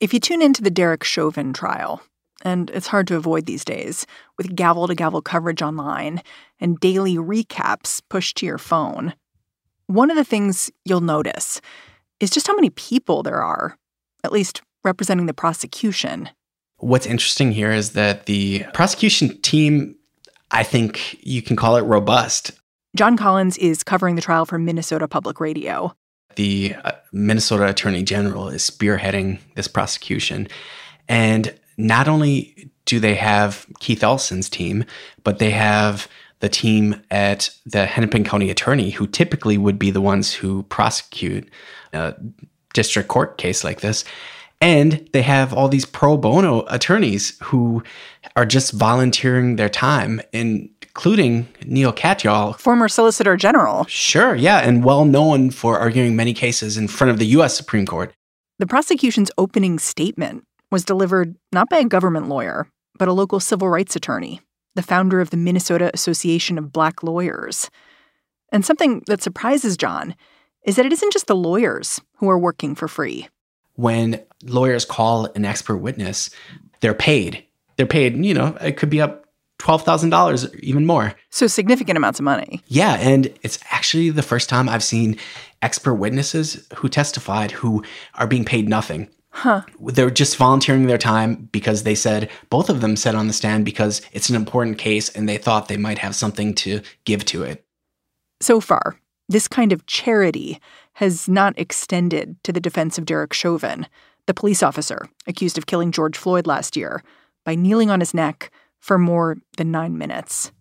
If you tune into the Derek Chauvin trial, and it's hard to avoid these days, with gavel to gavel coverage online and daily recaps pushed to your phone, one of the things you'll notice is just how many people there are, at least representing the prosecution. What's interesting here is that the prosecution team, I think you can call it robust. Jon Collins is covering the trial for Minnesota Public Radio. The uh, Minnesota Attorney General is spearheading this prosecution. And not only do they have Keith Ellison's team, but they have the team at the Hennepin County Attorney, who typically would be the ones who prosecute a district court case like this. And they have all these pro bono attorneys who are just volunteering their time, including Neal Katyal, former Solicitor General. Sure, yeah, and well known for arguing many cases in front of the U.S. Supreme Court. The prosecution's opening statement was delivered not by a government lawyer, but a local civil rights attorney, the founder of the Minnesota Association of Black Lawyers. And something that surprises Jon is that it isn't just the lawyers who are working for free when lawyers call an expert witness, they're paid. They're paid, you know, it could be up $12,000, or even more. So significant amounts of money. Yeah. And it's actually the first time I've seen expert witnesses who testified who are being paid nothing. Huh. They're just volunteering their time because they said, both of them said on the stand because it's an important case and they thought they might have something to give to it. So far, this kind of charity has not extended to the defense of Derek Chauvin, the police officer accused of killing George Floyd last year, by kneeling on his neck for more than nine minutes.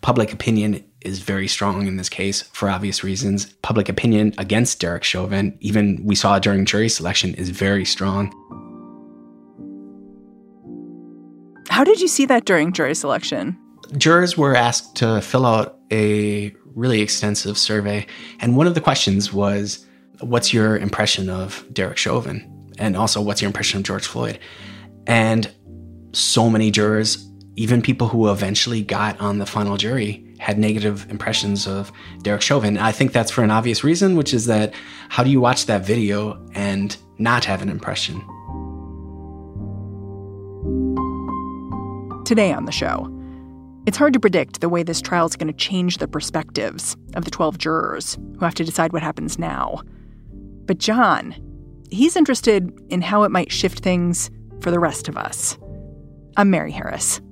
Public opinion is very strong in this case for obvious reasons. Public opinion against Derek Chauvin, even we saw during jury selection, is very strong. How did you see that during jury selection? Jurors were asked to fill out a really extensive survey. And one of the questions was, What's your impression of Derek Chauvin? And also, what's your impression of George Floyd? And so many jurors, even people who eventually got on the final jury, had negative impressions of Derek Chauvin. I think that's for an obvious reason, which is that how do you watch that video and not have an impression? Today on the show, it's hard to predict the way this trial is going to change the perspectives of the 12 jurors who have to decide what happens now. But Jon, he's interested in how it might shift things for the rest of us. I'm Mary Harris.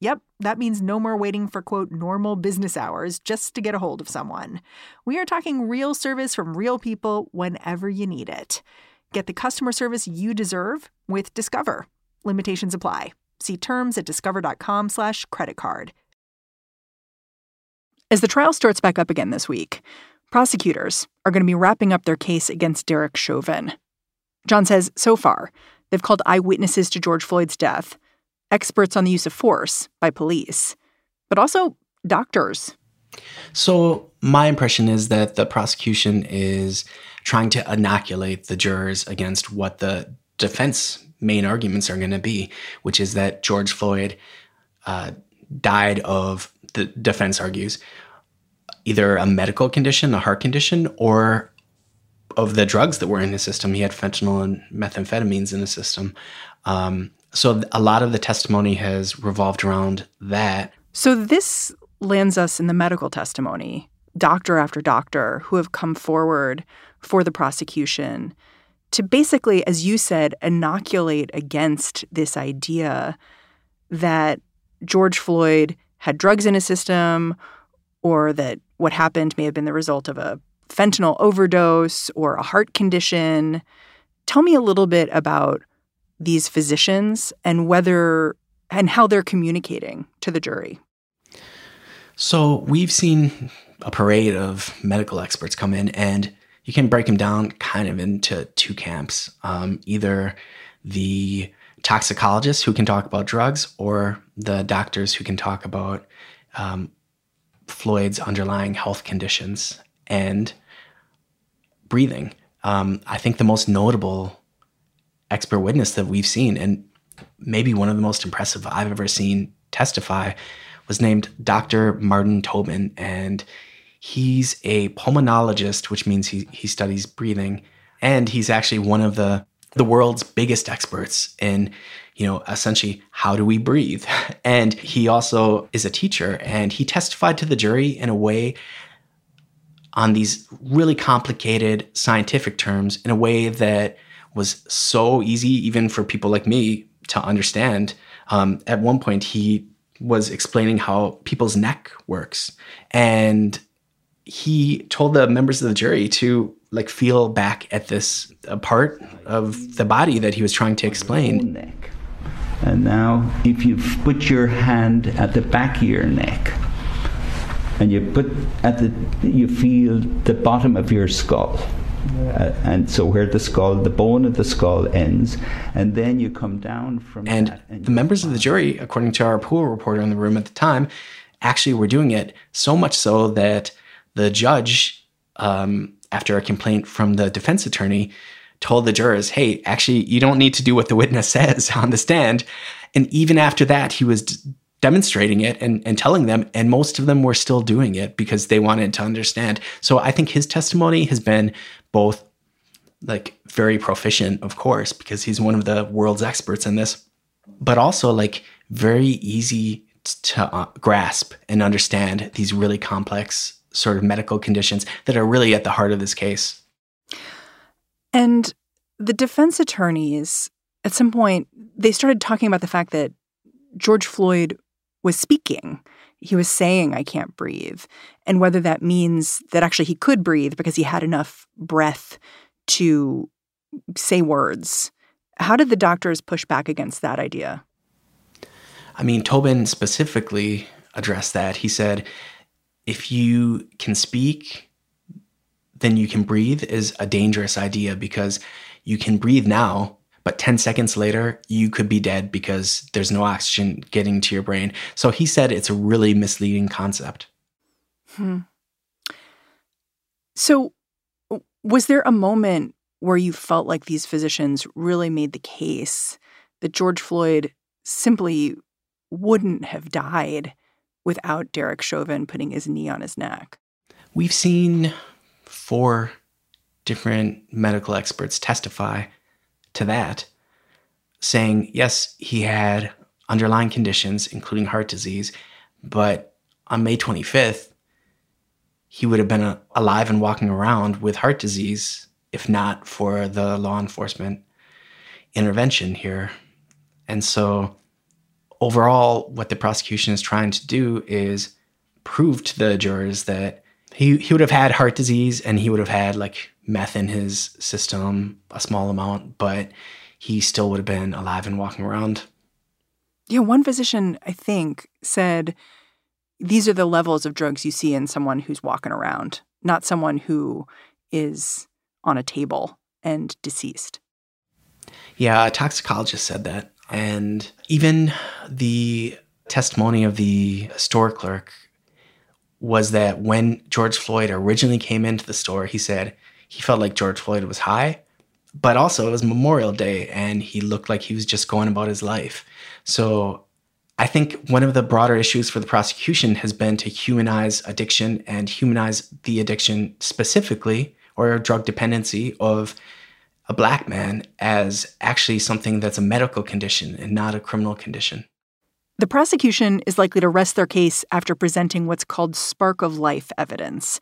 Yep, that means no more waiting for quote normal business hours just to get a hold of someone. We are talking real service from real people whenever you need it. Get the customer service you deserve with Discover. Limitations apply. See terms at discover.com/slash credit card. As the trial starts back up again this week, prosecutors are going to be wrapping up their case against Derek Chauvin. Jon says so far, they've called eyewitnesses to George Floyd's death, experts on the use of force by police, but also doctors. So, my impression is that the prosecution is trying to inoculate the jurors against what the defense main arguments are going to be, which is that George Floyd uh, died of, the defense argues, either a medical condition, a heart condition, or of the drugs that were in his system. He had fentanyl and methamphetamines in his system. Um, so a lot of the testimony has revolved around that. So this lands us in the medical testimony, doctor after doctor who have come forward for the prosecution to basically, as you said, inoculate against this idea that George Floyd had drugs in his system or that what happened may have been the result of a fentanyl overdose or a heart condition. Tell me a little bit about these physicians and whether and how they're communicating to the jury. So, we've seen a parade of medical experts come in, and you can break them down kind of into two camps um, either the toxicologists who can talk about drugs, or the doctors who can talk about um, Floyd's underlying health conditions and breathing. Um, I think the most notable expert witness that we've seen, and maybe one of the most impressive I've ever seen testify, was named Dr. Martin Tobin. And he's a pulmonologist, which means he, he studies breathing. And he's actually one of the, the world's biggest experts in you know, essentially, how do we breathe? And he also is a teacher, and he testified to the jury in a way on these really complicated scientific terms in a way that was so easy, even for people like me, to understand. Um, at one point, he was explaining how people's neck works, and he told the members of the jury to like feel back at this part of the body that he was trying to explain. Neck. And now, if you put your hand at the back of your neck, and you put at the, you feel the bottom of your skull. Uh, and so where the skull, the bone of the skull ends, and then you come down from and, and the members of the jury, according to our pool reporter in the room at the time, actually were doing it so much so that the judge, um, after a complaint from the defense attorney, told the jurors, hey, actually, you don't need to do what the witness says on the stand. And even after that, he was d- demonstrating it and, and telling them, and most of them were still doing it because they wanted to understand. So I think his testimony has been both like very proficient, of course, because he's one of the world's experts in this, but also like very easy to uh, grasp and understand these really complex sort of medical conditions that are really at the heart of this case. And the defense attorneys, at some point, they started talking about the fact that George Floyd was speaking. He was saying, I can't breathe. And whether that means that actually he could breathe because he had enough breath to say words. How did the doctors push back against that idea? I mean, Tobin specifically addressed that. He said, if you can speak then you can breathe is a dangerous idea because you can breathe now, but 10 seconds later, you could be dead because there's no oxygen getting to your brain. So he said it's a really misleading concept. Hmm. So, was there a moment where you felt like these physicians really made the case that George Floyd simply wouldn't have died without Derek Chauvin putting his knee on his neck? We've seen four different medical experts testify to that, saying, yes, he had underlying conditions, including heart disease, but on May 25th, he would have been uh, alive and walking around with heart disease if not for the law enforcement intervention here. And so, overall, what the prosecution is trying to do is prove to the jurors that he he would have had heart disease and he would have had like meth in his system, a small amount, but he still would have been alive and walking around. Yeah, one physician I think said these are the levels of drugs you see in someone who's walking around, not someone who is on a table and deceased. Yeah, a toxicologist said that. And even the testimony of the store clerk was that when George Floyd originally came into the store, he said he felt like George Floyd was high, but also it was Memorial Day and he looked like he was just going about his life. So I think one of the broader issues for the prosecution has been to humanize addiction and humanize the addiction specifically or drug dependency of a black man as actually something that's a medical condition and not a criminal condition. The prosecution is likely to rest their case after presenting what's called spark of life evidence.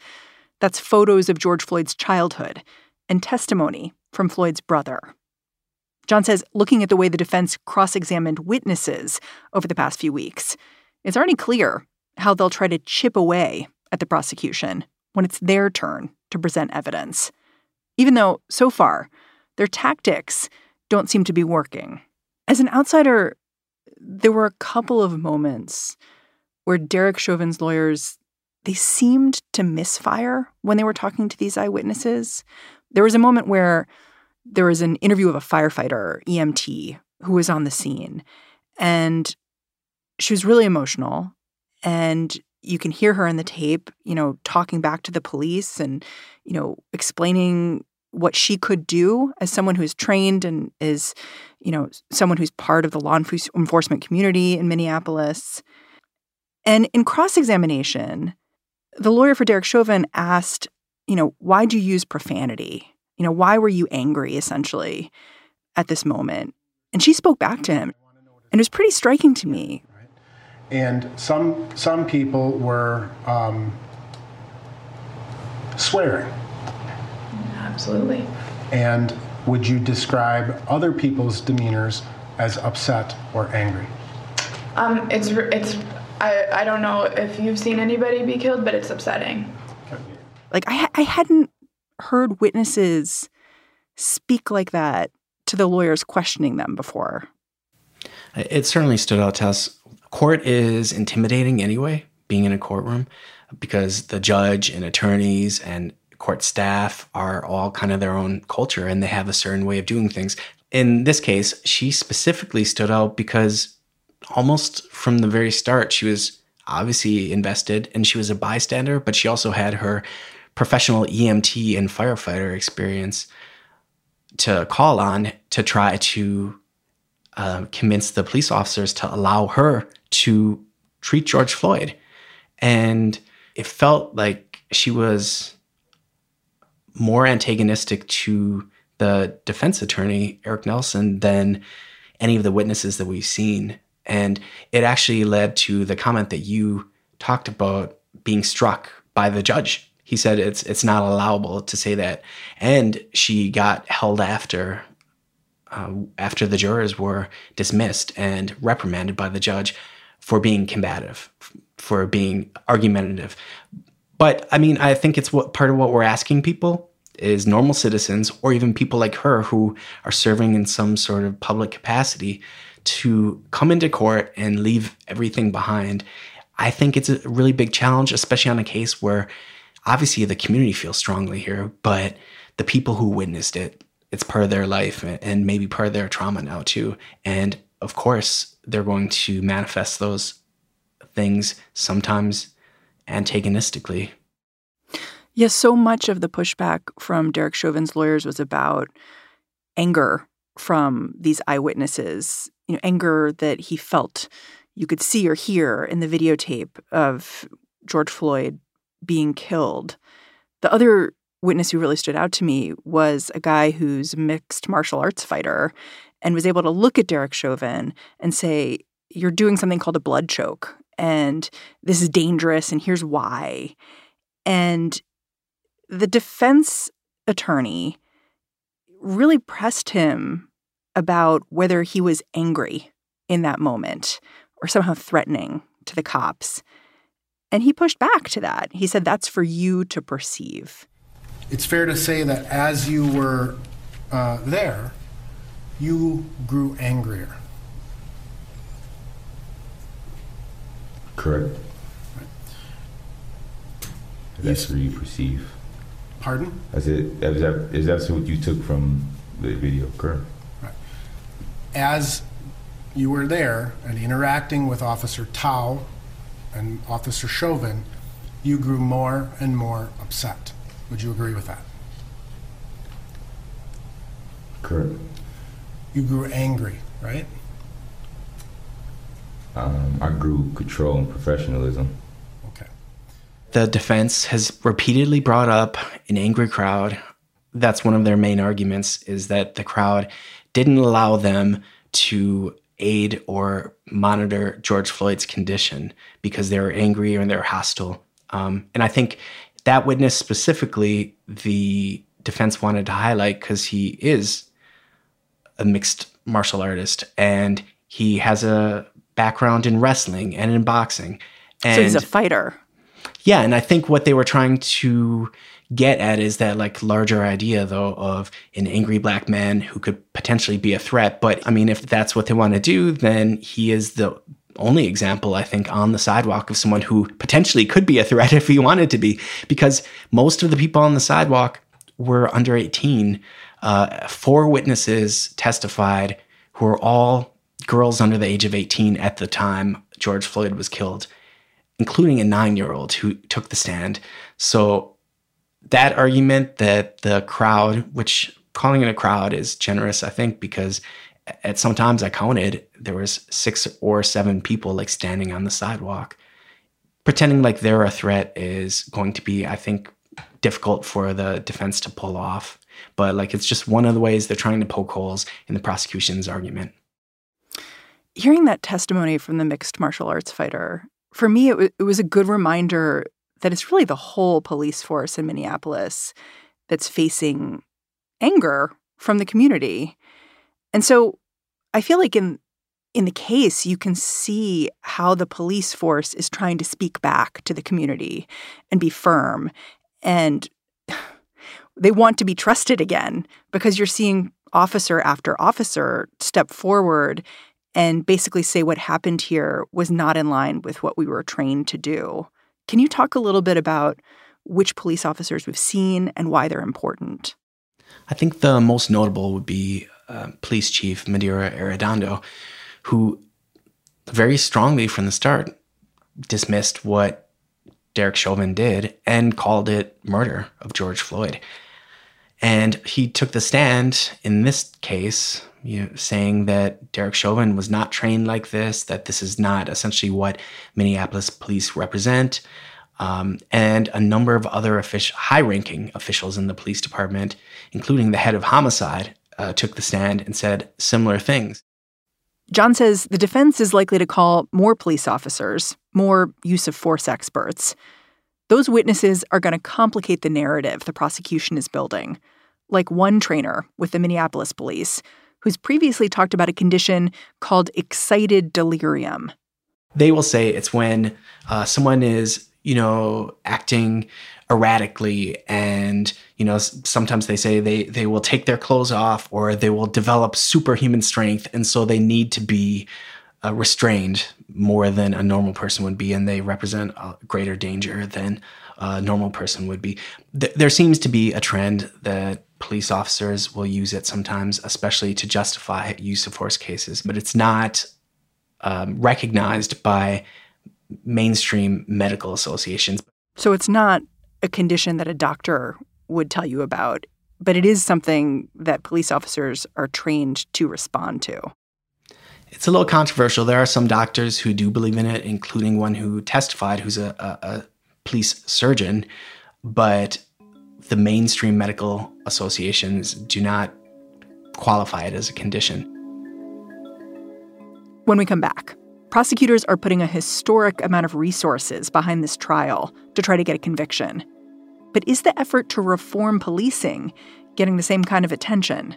That's photos of George Floyd's childhood and testimony from Floyd's brother. Jon says, looking at the way the defense cross examined witnesses over the past few weeks, it's already clear how they'll try to chip away at the prosecution when it's their turn to present evidence. Even though, so far, their tactics don't seem to be working. As an outsider, there were a couple of moments where Derek Chauvin's lawyers they seemed to misfire when they were talking to these eyewitnesses. There was a moment where there was an interview of a firefighter, EMT, who was on the scene, and she was really emotional. And you can hear her in the tape, you know, talking back to the police and, you know, explaining what she could do as someone who is trained and is, you know, someone who's part of the law enforcement community in Minneapolis. And in cross examination, the lawyer for Derek Chauvin asked, you know, why'd you use profanity? You know, why were you angry essentially at this moment? And she spoke back to him. And it was pretty striking to me. And some some people were um, swearing. Absolutely. And would you describe other people's demeanors as upset or angry? Um, it's it's I, I don't know if you've seen anybody be killed, but it's upsetting. Like I I hadn't heard witnesses speak like that to the lawyers questioning them before. It certainly stood out to us. Court is intimidating anyway, being in a courtroom, because the judge and attorneys and court staff are all kind of their own culture and they have a certain way of doing things. In this case, she specifically stood out because almost from the very start, she was obviously invested and she was a bystander, but she also had her professional EMT and firefighter experience to call on to try to uh, convince the police officers to allow her to treat George Floyd. And it felt like she was more antagonistic to the defense attorney, Eric Nelson, than any of the witnesses that we've seen. And it actually led to the comment that you talked about being struck by the judge. He said it's it's not allowable to say that, and she got held after uh, after the jurors were dismissed and reprimanded by the judge for being combative, for being argumentative. But I mean, I think it's what part of what we're asking people is normal citizens or even people like her who are serving in some sort of public capacity to come into court and leave everything behind. I think it's a really big challenge, especially on a case where obviously the community feels strongly here, but the people who witnessed it, it's part of their life and maybe part of their trauma now too. And of course, they're going to manifest those things sometimes antagonistically. Yes, so much of the pushback from Derek Chauvin's lawyers was about anger from these eyewitnesses, you know, anger that he felt you could see or hear in the videotape of George Floyd being killed. The other witness who really stood out to me was a guy who's mixed martial arts fighter and was able to look at Derek Chauvin and say, You're doing something called a blood choke, and this is dangerous, and here's why. And the defense attorney really pressed him about whether he was angry in that moment or somehow threatening to the cops. And he pushed back to that. He said, That's for you to perceive. It's fair to say that as you were uh, there, you grew angrier. Correct. That's what you perceive. Pardon? Is, it, is, that, is that what you took from the video? Correct. Right. As you were there and interacting with Officer Thao and Officer Chauvin, you grew more and more upset. Would you agree with that? Correct. You grew angry, right? Um, I grew control and professionalism. Okay. The defense has repeatedly brought up an angry crowd. That's one of their main arguments is that the crowd didn't allow them to aid or monitor George Floyd's condition because they were angry or they were hostile. Um, and I think that witness specifically, the defense wanted to highlight because he is a mixed martial artist and he has a background in wrestling and in boxing. And so he's a fighter. Yeah, and I think what they were trying to get at is that like larger idea though of an angry black man who could potentially be a threat. But I mean, if that's what they want to do, then he is the only example I think on the sidewalk of someone who potentially could be a threat if he wanted to be, because most of the people on the sidewalk were under 18. Uh, four witnesses testified who were all girls under the age of 18 at the time George Floyd was killed. including a nine year old who took the stand. So that argument that the crowd, which calling it a crowd is generous, I think, because at some times I counted there was six or seven people like standing on the sidewalk. Pretending like they're a threat is going to be, I think, difficult for the defense to pull off. But like it's just one of the ways they're trying to poke holes in the prosecution's argument. Hearing that testimony from the mixed martial arts fighter, for me, it, w- it was a good reminder that it's really the whole police force in Minneapolis that's facing anger from the community. And so I feel like in in the case you can see how the police force is trying to speak back to the community and be firm and they want to be trusted again because you're seeing officer after officer step forward and basically say what happened here was not in line with what we were trained to do. Can you talk a little bit about which police officers we've seen and why they're important? I think the most notable would be uh, Police Chief Medaria Arredondo, who very strongly from the start dismissed what Derek Chauvin did and called it murder of George Floyd. And he took the stand in this case, you know, saying that Derek Chauvin was not trained like this, that this is not essentially what Minneapolis police represent. Um, and a number of other official, high-ranking officials in the police department, including the head of homicide, uh, took the stand and said similar things. Jon says the defense is likely to call more police officers, more use of force experts. Those witnesses are going to complicate the narrative the prosecution is building, like one trainer with the Minneapolis police who's previously talked about a condition called excited delirium. They will say it's when uh, someone is, you know, acting erratically and you know sometimes they say they they will take their clothes off or they will develop superhuman strength and so they need to be uh, restrained more than a normal person would be and they represent a greater danger than a normal person would be Th- there seems to be a trend that police officers will use it sometimes especially to justify use of force cases but it's not um, recognized by mainstream medical associations so it's not a condition that a doctor would tell you about, but it is something that police officers are trained to respond to. It's a little controversial. There are some doctors who do believe in it, including one who testified, who's a, a, a police surgeon, but the mainstream medical associations do not qualify it as a condition. When we come back, prosecutors are putting a historic amount of resources behind this trial to try to get a conviction. But is the effort to reform policing getting the same kind of attention?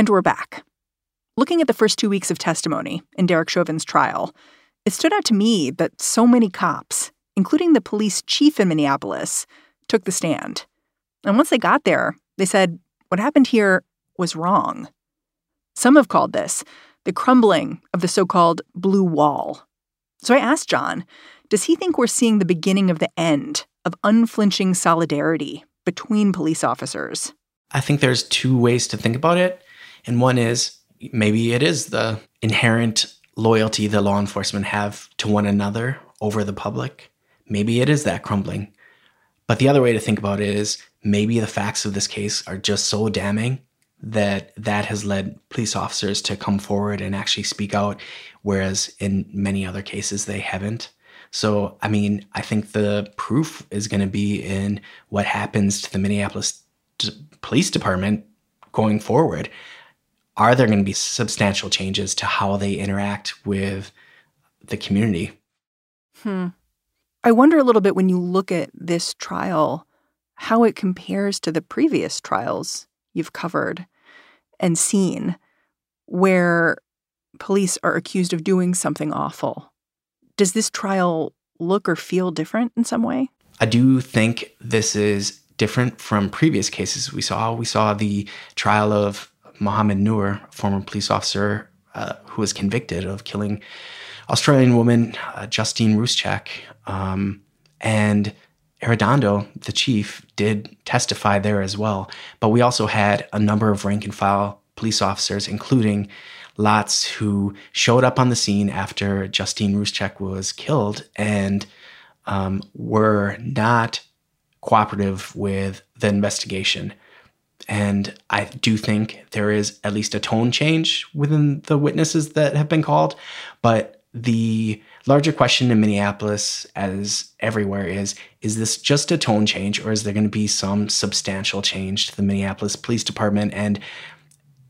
And we're back. Looking at the first two weeks of testimony in Derek Chauvin's trial, it stood out to me that so many cops, including the police chief in Minneapolis, took the stand. And once they got there, they said what happened here was wrong. Some have called this the crumbling of the so called blue wall. So I asked Jon, does he think we're seeing the beginning of the end of unflinching solidarity between police officers? I think there's two ways to think about it. And one is maybe it is the inherent loyalty that law enforcement have to one another over the public. Maybe it is that crumbling. But the other way to think about it is maybe the facts of this case are just so damning that that has led police officers to come forward and actually speak out, whereas in many other cases they haven't. So, I mean, I think the proof is going to be in what happens to the Minneapolis Police Department going forward. Are there going to be substantial changes to how they interact with the community? Hmm. I wonder a little bit when you look at this trial, how it compares to the previous trials you've covered and seen where police are accused of doing something awful. Does this trial look or feel different in some way? I do think this is different from previous cases we saw. We saw the trial of Mohamed Noor, a former police officer uh, who was convicted of killing Australian woman uh, Justine Ruszczyk. Um, and Arredondo, the chief, did testify there as well. But we also had a number of rank and file police officers, including Lots, who showed up on the scene after Justine Ruszczyk was killed and um, were not cooperative with the investigation. And I do think there is at least a tone change within the witnesses that have been called. But the larger question in Minneapolis, as everywhere, is is this just a tone change or is there going to be some substantial change to the Minneapolis Police Department? And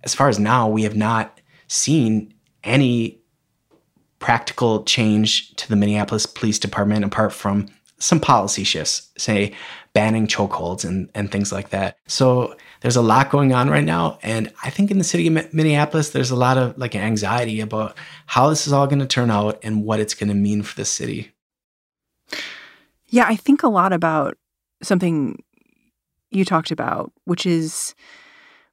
as far as now, we have not seen any practical change to the Minneapolis Police Department apart from some policy shifts, say banning chokeholds and, and things like that. So there's a lot going on right now. And I think in the city of Minneapolis, there's a lot of like anxiety about how this is all going to turn out and what it's going to mean for the city. Yeah, I think a lot about something you talked about, which is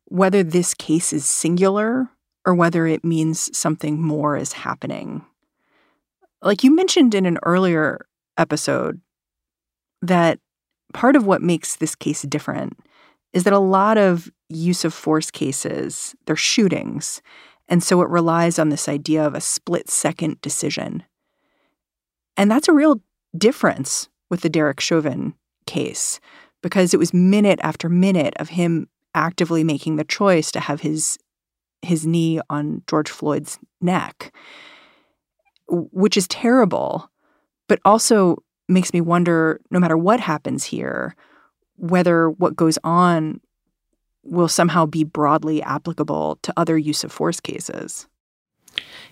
whether this case is singular or whether it means something more is happening. Like you mentioned in an earlier episode, that part of what makes this case different is that a lot of use of force cases, they're shootings. And so it relies on this idea of a split second decision. And that's a real difference with the Derek Chauvin case because it was minute after minute of him actively making the choice to have his his knee on George Floyd's neck, which is terrible, but also makes me wonder no matter what happens here, whether what goes on will somehow be broadly applicable to other use of force cases.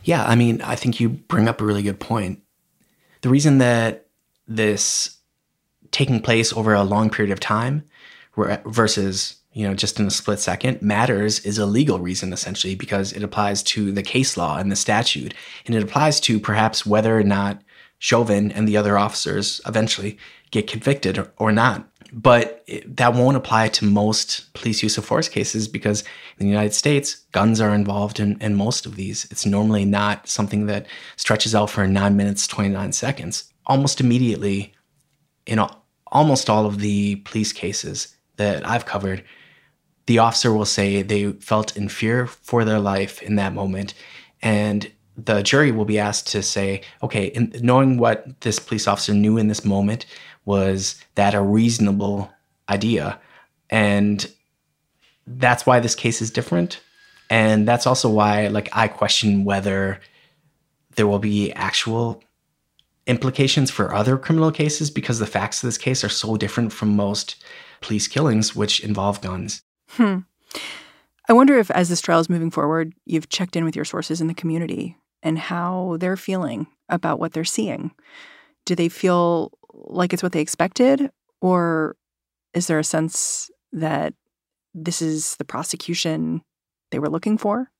Yeah, I mean, I think you bring up a really good point. The reason that this taking place over a long period of time versus you know just in a split second matters is a legal reason essentially because it applies to the case law and the statute and it applies to perhaps whether or not Chauvin and the other officers eventually get convicted or not. But that won't apply to most police use of force cases because in the United States, guns are involved in, in most of these. It's normally not something that stretches out for nine minutes, 29 seconds. Almost immediately, in almost all of the police cases that I've covered, the officer will say they felt in fear for their life in that moment. And the jury will be asked to say, okay, in, knowing what this police officer knew in this moment, was that a reasonable idea? And that's why this case is different. And that's also why, like, I question whether there will be actual implications for other criminal cases because the facts of this case are so different from most police killings, which involve guns. Hmm. I wonder if, as this trial is moving forward, you've checked in with your sources in the community and how they're feeling about what they're seeing. Do they feel like it's what they expected? Or is there a sense that this is the prosecution they were looking for?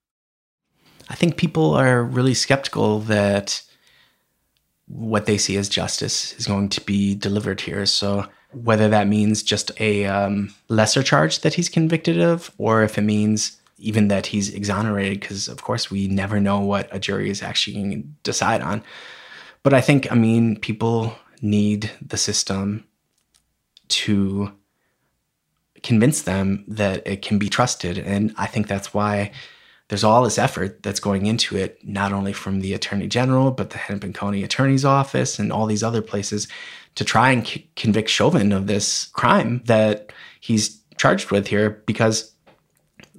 I think people are really skeptical that what they see as justice is going to be delivered here. So, whether that means just a um, lesser charge that he's convicted of, or if it means even that he's exonerated, because of course we never know what a jury is actually going to decide on. But I think, I mean, people need the system to convince them that it can be trusted. And I think that's why there's all this effort that's going into it, not only from the attorney general, but the Hennepin County Attorney's Office and all these other places to try and c- convict Chauvin of this crime that he's charged with here because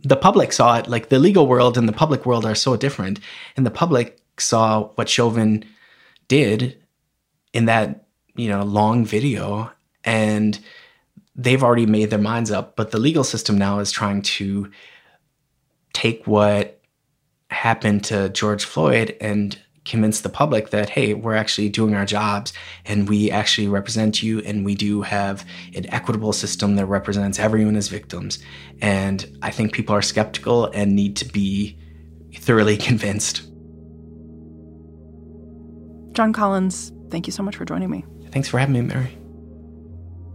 the public saw it like the legal world and the public world are so different. And the public saw what Chauvin did in that, you know, long video and they've already made their minds up, but the legal system now is trying to take what happened to George Floyd and convince the public that hey we're actually doing our jobs and we actually represent you and we do have an equitable system that represents everyone as victims and i think people are skeptical and need to be thoroughly convinced Jon Collins, thank you so much for joining me. thanks for having me mary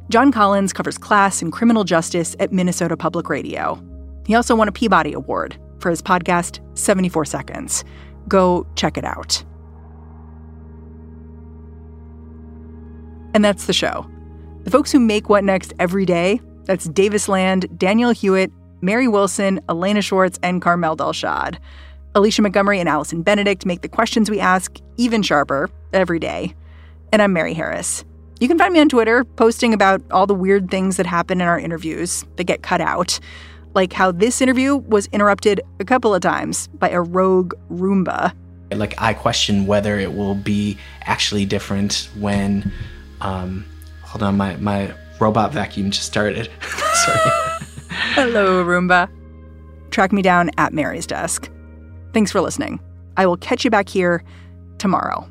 Jon Collins covers class and criminal justice at Minnesota Public Radio. He also won a Peabody Award for his podcast, 74 Seconds. Go check it out. And that's the show. The folks who make What Next every day that's Davis Land, Daniel Hewitt, Mary Wilson, Elena Schwartz, and Carmel Delshad. Alicia Montgomery and Allison Benedict make the questions we ask even sharper every day. And I'm Mary Harris. You can find me on Twitter posting about all the weird things that happen in our interviews that get cut out, like how this interview was interrupted a couple of times by a rogue Roomba. like i question whether it will be actually different when um hold on my my robot vacuum just started sorry Hello, Roomba. Track me down at Mary's desk. Thanks for listening. I will catch you back here tomorrow.